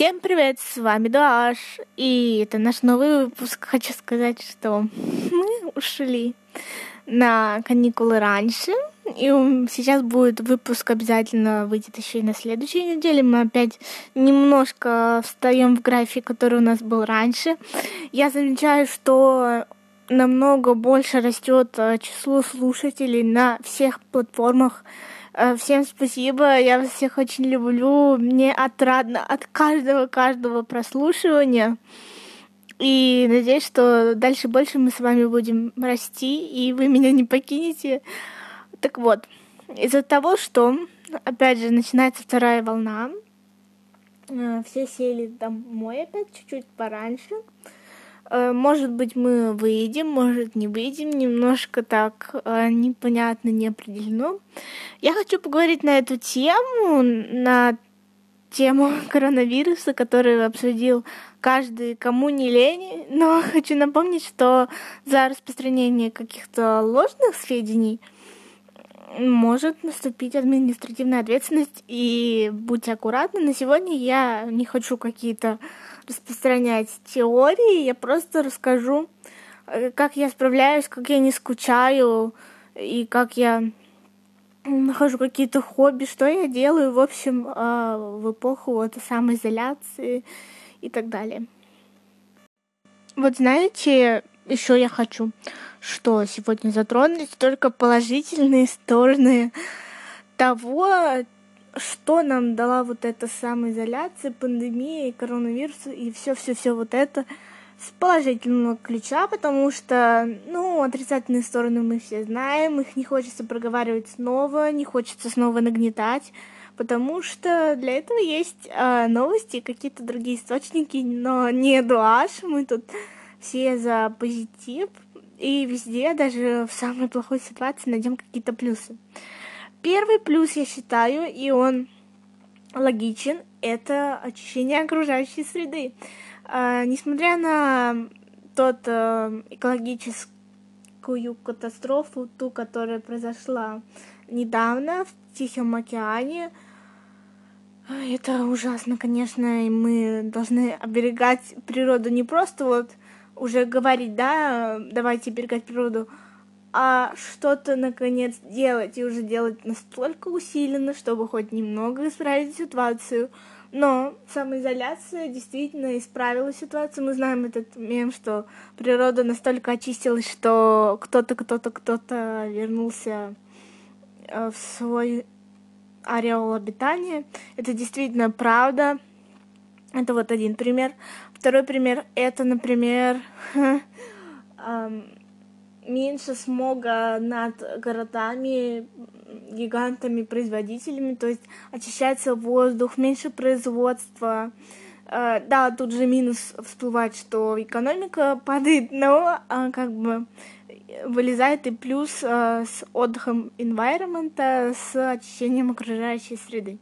Всем привет, с вами Дуаш, и это наш новый выпуск. Хочу сказать, что мы ушли на каникулы раньше, и сейчас будет выпуск обязательно выйдет еще и на следующей неделе. Мы опять немножко встаем в график, который у нас был раньше. Я замечаю, что намного больше растет э, число слушателей на всех платформах. Э, всем спасибо, я вас всех очень люблю. Мне отрадно от каждого, каждого прослушивания. И надеюсь, что дальше больше мы с вами будем расти, и вы меня не покинете. Так вот, из-за того, что, опять же, начинается вторая волна, э, все сели домой опять чуть-чуть пораньше. Э, может быть, мы выйдем, может, не выйдем, немножко так э, непонятно, не определено. Я хочу поговорить на эту тему, на тему коронавируса, который обсудил каждый, кому не лень, но хочу напомнить, что за распространение каких-то ложных сведений может наступить административная ответственность, и будьте аккуратны. На сегодня я не хочу какие-то распространять теории, я просто расскажу, э, как я справляюсь, как я не скучаю, и как я нахожу какие-то хобби, что я делаю, в общем, а, в эпоху вот самоизоляции и так далее. Вот знаете, еще я хочу, что сегодня затронуть только положительные стороны того, что нам дала вот эта самоизоляция, пандемия, коронавирус и все-все-все вот это с положительного ключа, потому что, ну, отрицательные стороны мы все знаем, их не хочется проговаривать снова, не хочется снова нагнетать, потому что для этого есть э, новости, какие-то другие источники, но не дуаш, мы тут все за позитив, и везде, даже в самой плохой ситуации, найдем какие-то плюсы. Первый плюс, я считаю, и он логичен, это очищение окружающей среды. А, несмотря на тот а, экологическую катастрофу, ту, которая произошла недавно в Тихом океане, это ужасно, конечно, и мы должны оберегать природу не просто вот уже говорить, да, давайте оберегать природу, а что-то наконец делать и уже делать настолько усиленно, чтобы хоть немного исправить ситуацию. Но самоизоляция действительно исправила ситуацию. Мы знаем этот мем, что природа настолько очистилась, что кто-то, кто-то, кто-то вернулся э, в свой ареал обитания. Это действительно правда. Это вот один пример. Второй пример это, например, меньше смога над городами, гигантами, производителями, то есть очищается воздух, меньше производства. Э, да, тут же минус всплывает, что экономика падает, но а, как бы вылезает и плюс э, с отдыхом environment, с очищением окружающей среды.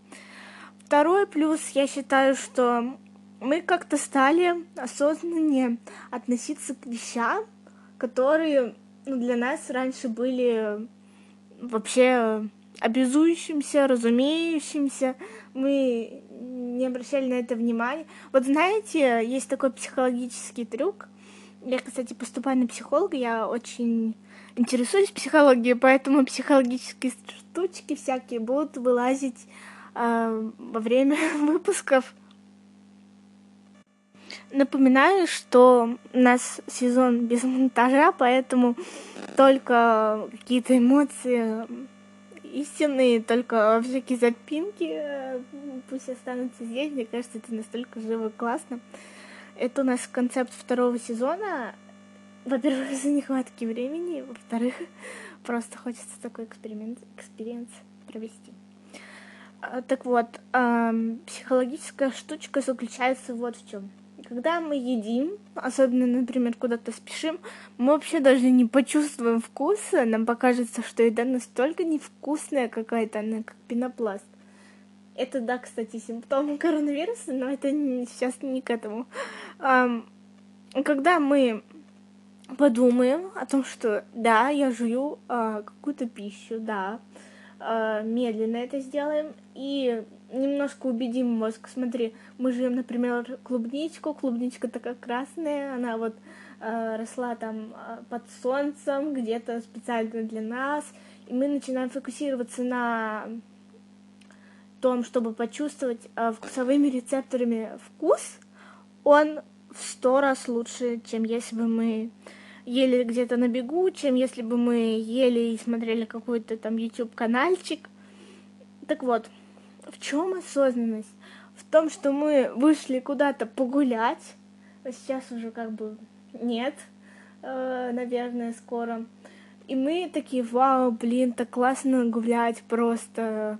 Второй плюс, я считаю, что мы как-то стали осознаннее относиться к вещам, которые для нас раньше были вообще обязующимся, разумеющимся. Мы не обращали на это внимания. Вот знаете, есть такой психологический трюк. Я, кстати, поступаю на психолога, я очень интересуюсь психологией, поэтому психологические штучки всякие будут вылазить э, во время выпусков. Напоминаю, что у нас сезон без монтажа, поэтому только какие-то эмоции истинные, только всякие запинки пусть останутся здесь. Мне кажется, это настолько живо и классно. Это у нас концепт второго сезона. Во-первых, из-за нехватки времени, во-вторых, просто хочется такой эксперимент, experience провести. А, так вот, психологическая штучка заключается вот в чем когда мы едим, особенно, например, куда-то спешим, мы вообще даже не почувствуем вкуса, нам покажется, что еда настолько невкусная какая-то, она как пенопласт. Это, да, кстати, симптом коронавируса, но это сейчас не к этому. Когда мы подумаем о том, что да, я жую а, какую-то пищу, да, а, медленно это сделаем, и немножко убедим мозг. Смотри, мы живем, например, клубничку, клубничка такая красная, она вот э, росла там э, под солнцем, где-то специально для нас, и мы начинаем фокусироваться на том, чтобы почувствовать э, вкусовыми рецепторами вкус, он в сто раз лучше, чем если бы мы ели где-то на бегу, чем если бы мы ели и смотрели какой-то там YouTube канальчик. Так вот, в чем осознанность? В том, что мы вышли куда-то погулять, а сейчас уже как бы нет, э, наверное, скоро. И мы такие, вау, блин, так классно гулять, просто,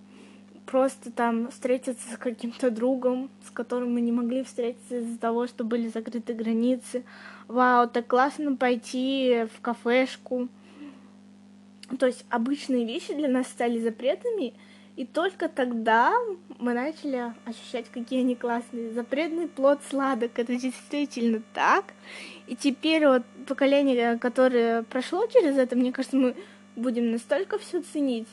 просто там встретиться с каким-то другом, с которым мы не могли встретиться из-за того, что были закрыты границы. Вау, так классно пойти в кафешку. То есть обычные вещи для нас стали запретными, и только тогда мы начали ощущать, какие они классные. Запретный плод сладок, это действительно так. И теперь вот поколение, которое прошло через это, мне кажется, мы будем настолько все ценить.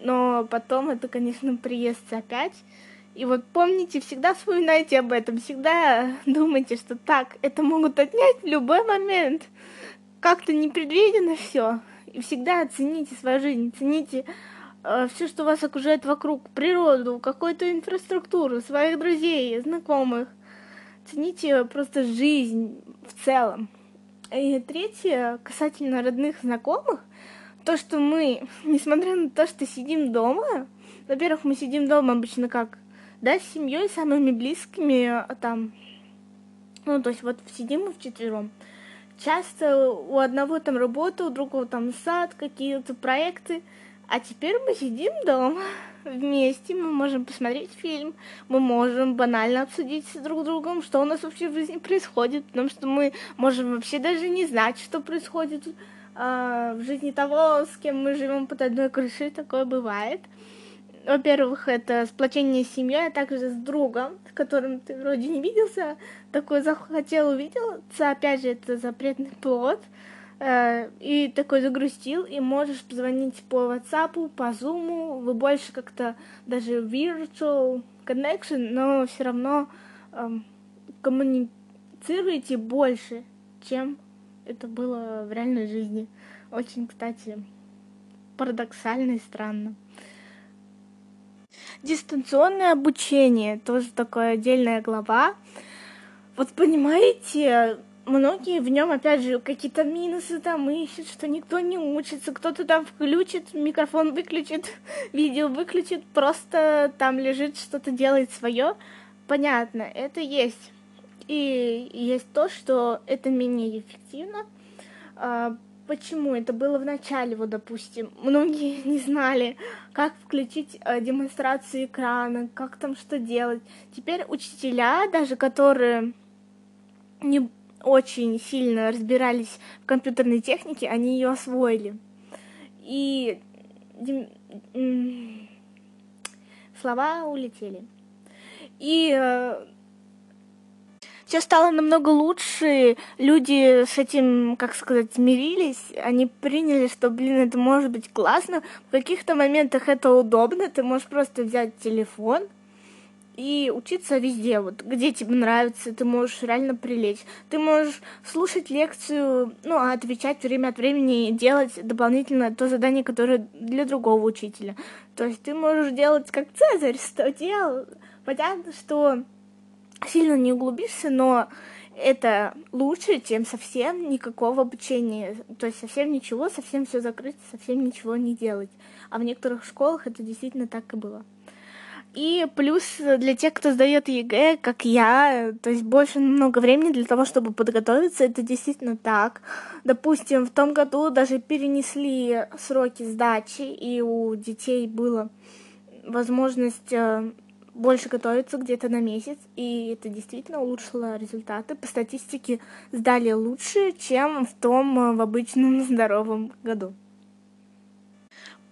Но потом это, конечно, приестся опять. И вот помните, всегда вспоминайте об этом, всегда думайте, что так, это могут отнять в любой момент. Как-то непредвиденно все. И всегда цените свою жизнь, цените все, что вас окружает вокруг, природу, какую-то инфраструктуру, своих друзей, знакомых. Цените просто жизнь в целом. И третье, касательно родных знакомых, то, что мы, несмотря на то, что сидим дома, во-первых, мы сидим дома обычно как, да, с семьей, самыми близкими, а там, ну, то есть вот сидим мы вчетвером. Часто у одного там работа, у другого там сад, какие-то проекты, а теперь мы сидим дома вместе, мы можем посмотреть фильм, мы можем банально обсудить с друг другом, что у нас вообще в жизни происходит, потому что мы можем вообще даже не знать, что происходит э, в жизни того, с кем мы живем под одной крышей, такое бывает. Во-первых, это сплочение с семьей, а также с другом, с которым ты вроде не виделся, такой захотел увидеться, опять же, это запретный плод. И такой загрустил, и можешь позвонить по WhatsApp, по Zoom, вы больше как-то даже virtual connection, но все равно эм, коммуницируете больше, чем это было в реальной жизни. Очень, кстати, парадоксально и странно. Дистанционное обучение тоже такая отдельная глава. Вот понимаете, многие в нем, опять же, какие-то минусы там ищут, что никто не учится, кто-то там включит, микрофон выключит, видео выключит, просто там лежит, что-то делает свое. Понятно, это есть. И есть то, что это менее эффективно. А, почему? Это было в начале, вот, допустим, многие не знали, как включить э, демонстрацию экрана, как там что делать. Теперь учителя, даже которые не очень сильно разбирались в компьютерной технике, они ее освоили. И слова улетели. И э, все стало намного лучше, люди с этим, как сказать, смирились, они приняли, что, блин, это может быть классно, в каких-то моментах это удобно, ты можешь просто взять телефон, и учиться везде, вот где тебе нравится, ты можешь реально прилечь. Ты можешь слушать лекцию, ну, а отвечать время от времени и делать дополнительно то задание, которое для другого учителя. То есть ты можешь делать как Цезарь, что делал. Понятно, что сильно не углубишься, но это лучше, чем совсем никакого обучения. То есть совсем ничего, совсем все закрыть, совсем ничего не делать. А в некоторых школах это действительно так и было. И плюс для тех, кто сдает ЕГЭ, как я, то есть больше много времени для того, чтобы подготовиться, это действительно так. Допустим, в том году даже перенесли сроки сдачи, и у детей была возможность э, больше готовиться где-то на месяц, и это действительно улучшило результаты. По статистике сдали лучше, чем в том э, в обычном здоровом году.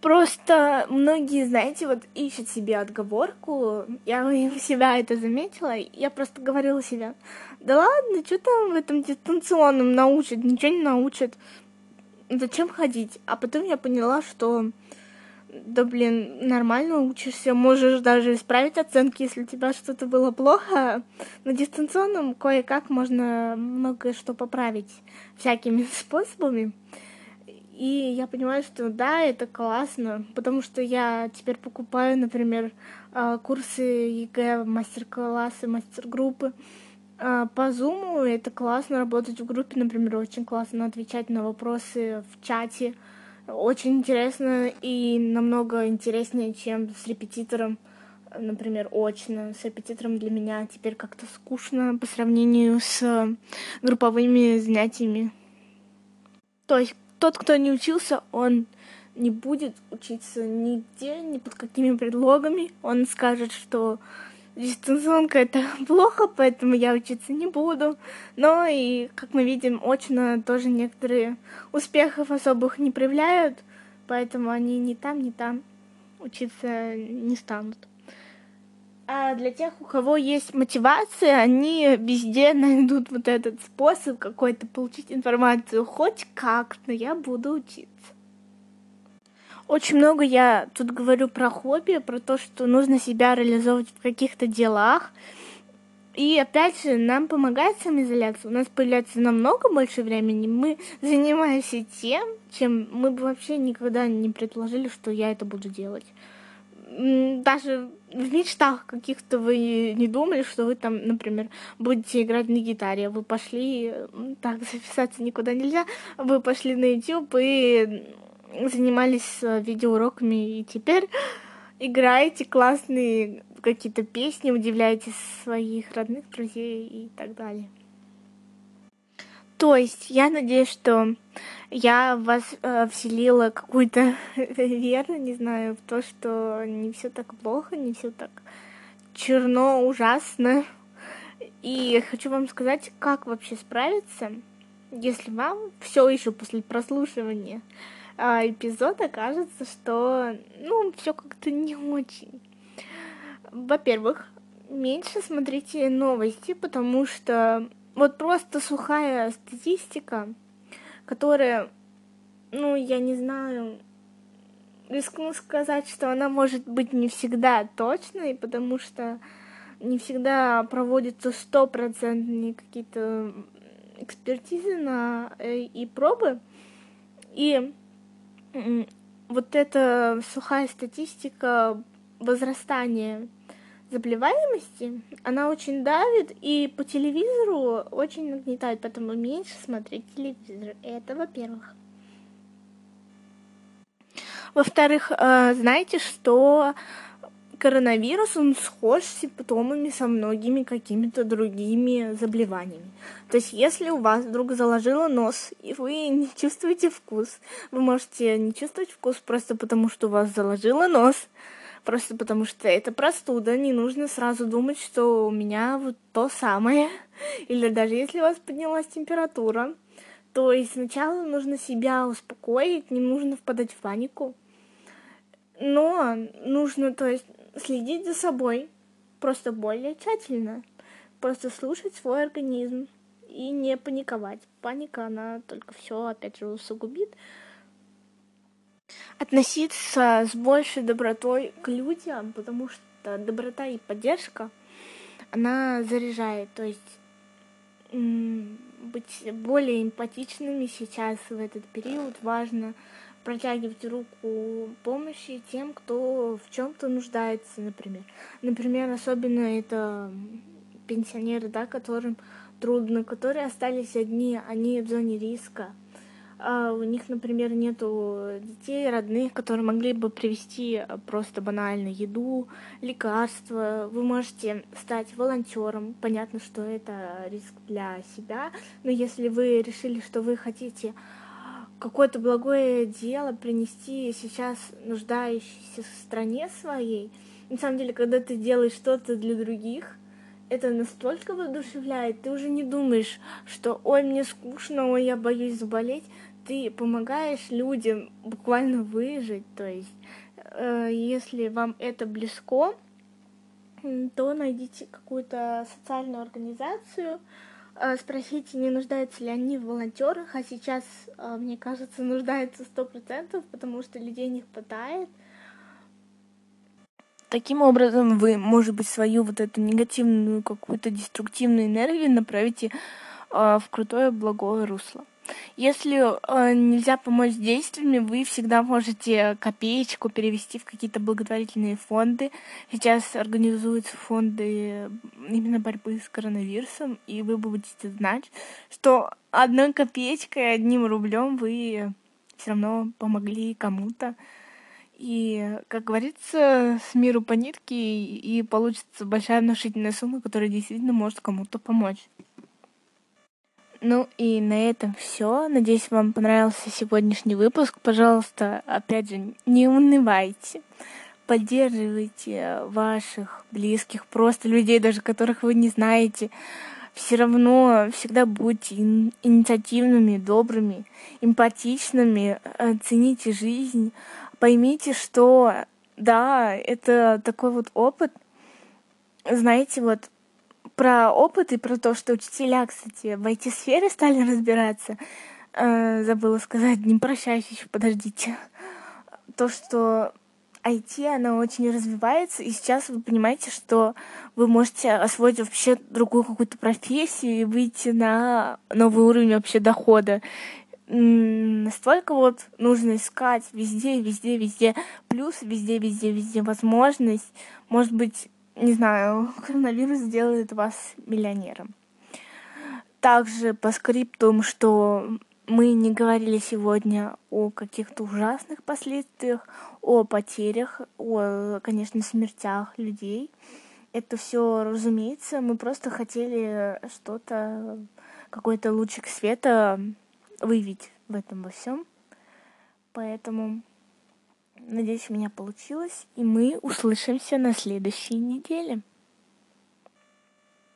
Просто многие, знаете, вот ищут себе отговорку. Я у себя это заметила. Я просто говорила себе, да ладно, что там в этом дистанционном научат, ничего не научат. Зачем ходить? А потом я поняла, что да блин, нормально учишься, можешь даже исправить оценки, если у тебя что-то было плохо. На дистанционном кое-как можно многое что поправить всякими способами. И я понимаю, что да, это классно, потому что я теперь покупаю, например, а, курсы ЕГЭ, мастер-классы, мастер-группы. А, по Zoom это классно работать в группе, например, очень классно отвечать на вопросы в чате. Очень интересно и намного интереснее, чем с репетитором, например, очно. С репетитором для меня теперь как-то скучно по сравнению с групповыми занятиями. То есть тот, кто не учился, он не будет учиться нигде, ни под какими предлогами. Он скажет, что дистанционка это плохо, поэтому я учиться не буду. Но и, как мы видим, очно тоже некоторые успехов особых не проявляют, поэтому они ни там, ни там учиться не станут. А для тех, у кого есть мотивация, они везде найдут вот этот способ какой-то получить информацию хоть как-то, я буду учиться. Очень много я тут говорю про хобби, про то, что нужно себя реализовывать в каких-то делах. И опять же, нам помогает самоизоляция. У нас появляется намного больше времени. Мы занимаемся тем, чем мы бы вообще никогда не предположили, что я это буду делать. Даже в мечтах каких-то вы не думали, что вы там, например, будете играть на гитаре. Вы пошли, так, записаться никуда нельзя, вы пошли на YouTube и занимались э, видеоуроками, и теперь играете классные какие-то песни, удивляете своих родных, друзей и так далее. То есть я надеюсь, что я в вас э, вселила какую-то веру, не знаю, в то, что не все так плохо, не все так черно, ужасно. И хочу вам сказать, как вообще справиться, если вам все еще после прослушивания а, эпизода кажется, что, ну, все как-то не очень. Во-первых, меньше смотрите новости, потому что вот просто сухая статистика, которая, ну, я не знаю, рискну сказать, что она может быть не всегда точной, потому что не всегда проводятся стопроцентные какие-то экспертизы на э, и пробы. И вот эта сухая статистика возрастания заболеваемости, она очень давит и по телевизору очень нагнетает, поэтому меньше смотреть телевизор. Это во-первых. Во-вторых, э, знаете, что коронавирус, он схож с симптомами со многими какими-то другими заболеваниями. То есть, если у вас вдруг заложило нос, и вы не чувствуете вкус, вы можете не чувствовать вкус просто потому, что у вас заложило нос, просто потому что это простуда, не нужно сразу думать, что у меня вот то самое. Или даже если у вас поднялась температура, то есть сначала нужно себя успокоить, не нужно впадать в панику. Но нужно, то есть, следить за собой просто более тщательно. Просто слушать свой организм и не паниковать. Паника, она только все, опять же, усугубит. Относиться с большей добротой к людям, потому что доброта и поддержка, она заряжает. То есть быть более эмпатичными сейчас в этот период важно протягивать руку помощи тем, кто в чем-то нуждается, например. Например, особенно это пенсионеры, да, которым трудно, которые остались одни, они в зоне риска. А у них, например, нету детей, родных, которые могли бы привезти просто банально еду, лекарства. Вы можете стать волонтером. Понятно, что это риск для себя, но если вы решили, что вы хотите какое-то благое дело принести сейчас нуждающейся стране своей. На самом деле, когда ты делаешь что-то для других, это настолько воодушевляет, ты уже не думаешь, что ой, мне скучно, ой, я боюсь заболеть. Ты помогаешь людям буквально выжить. То есть, э, если вам это близко, то найдите какую-то социальную организацию, Э, спросите, не нуждаются ли они в волонтерах, а сейчас, э, мне кажется, нуждаются сто процентов, потому что людей не хватает. Таким образом, вы, может быть, свою вот эту негативную, какую-то деструктивную энергию направите э, в крутое, благое русло. Если э, нельзя помочь действиями, вы всегда можете копеечку перевести в какие-то благотворительные фонды. Сейчас организуются фонды именно борьбы с коронавирусом, и вы будете знать, что одной копеечкой, одним рублем вы все равно помогли кому-то. И, как говорится, с миру по нитке, и получится большая внушительная сумма, которая действительно может кому-то помочь. Ну и на этом все. Надеюсь, вам понравился сегодняшний выпуск. Пожалуйста, опять же, не унывайте. Поддерживайте ваших близких, просто людей, даже которых вы не знаете. Все равно всегда будьте инициативными, добрыми, эмпатичными, цените жизнь. Поймите, что да, это такой вот опыт. Знаете, вот про опыт и про то, что учителя, кстати, в IT-сфере стали разбираться. Э, забыла сказать, не прощаюсь еще, подождите. То, что IT, она очень развивается, и сейчас вы понимаете, что вы можете освоить вообще другую какую-то профессию и выйти на новый уровень вообще дохода. Настолько вот нужно искать везде, везде, везде плюс, везде, везде, везде возможность. Может быть, не знаю, коронавирус сделает вас миллионером. Также по скриптум, что мы не говорили сегодня о каких-то ужасных последствиях, о потерях, о, конечно, смертях людей. Это все, разумеется, мы просто хотели что-то, какой-то лучик света выявить в этом во всем. Поэтому Надеюсь, у меня получилось, и мы услышимся на следующей неделе.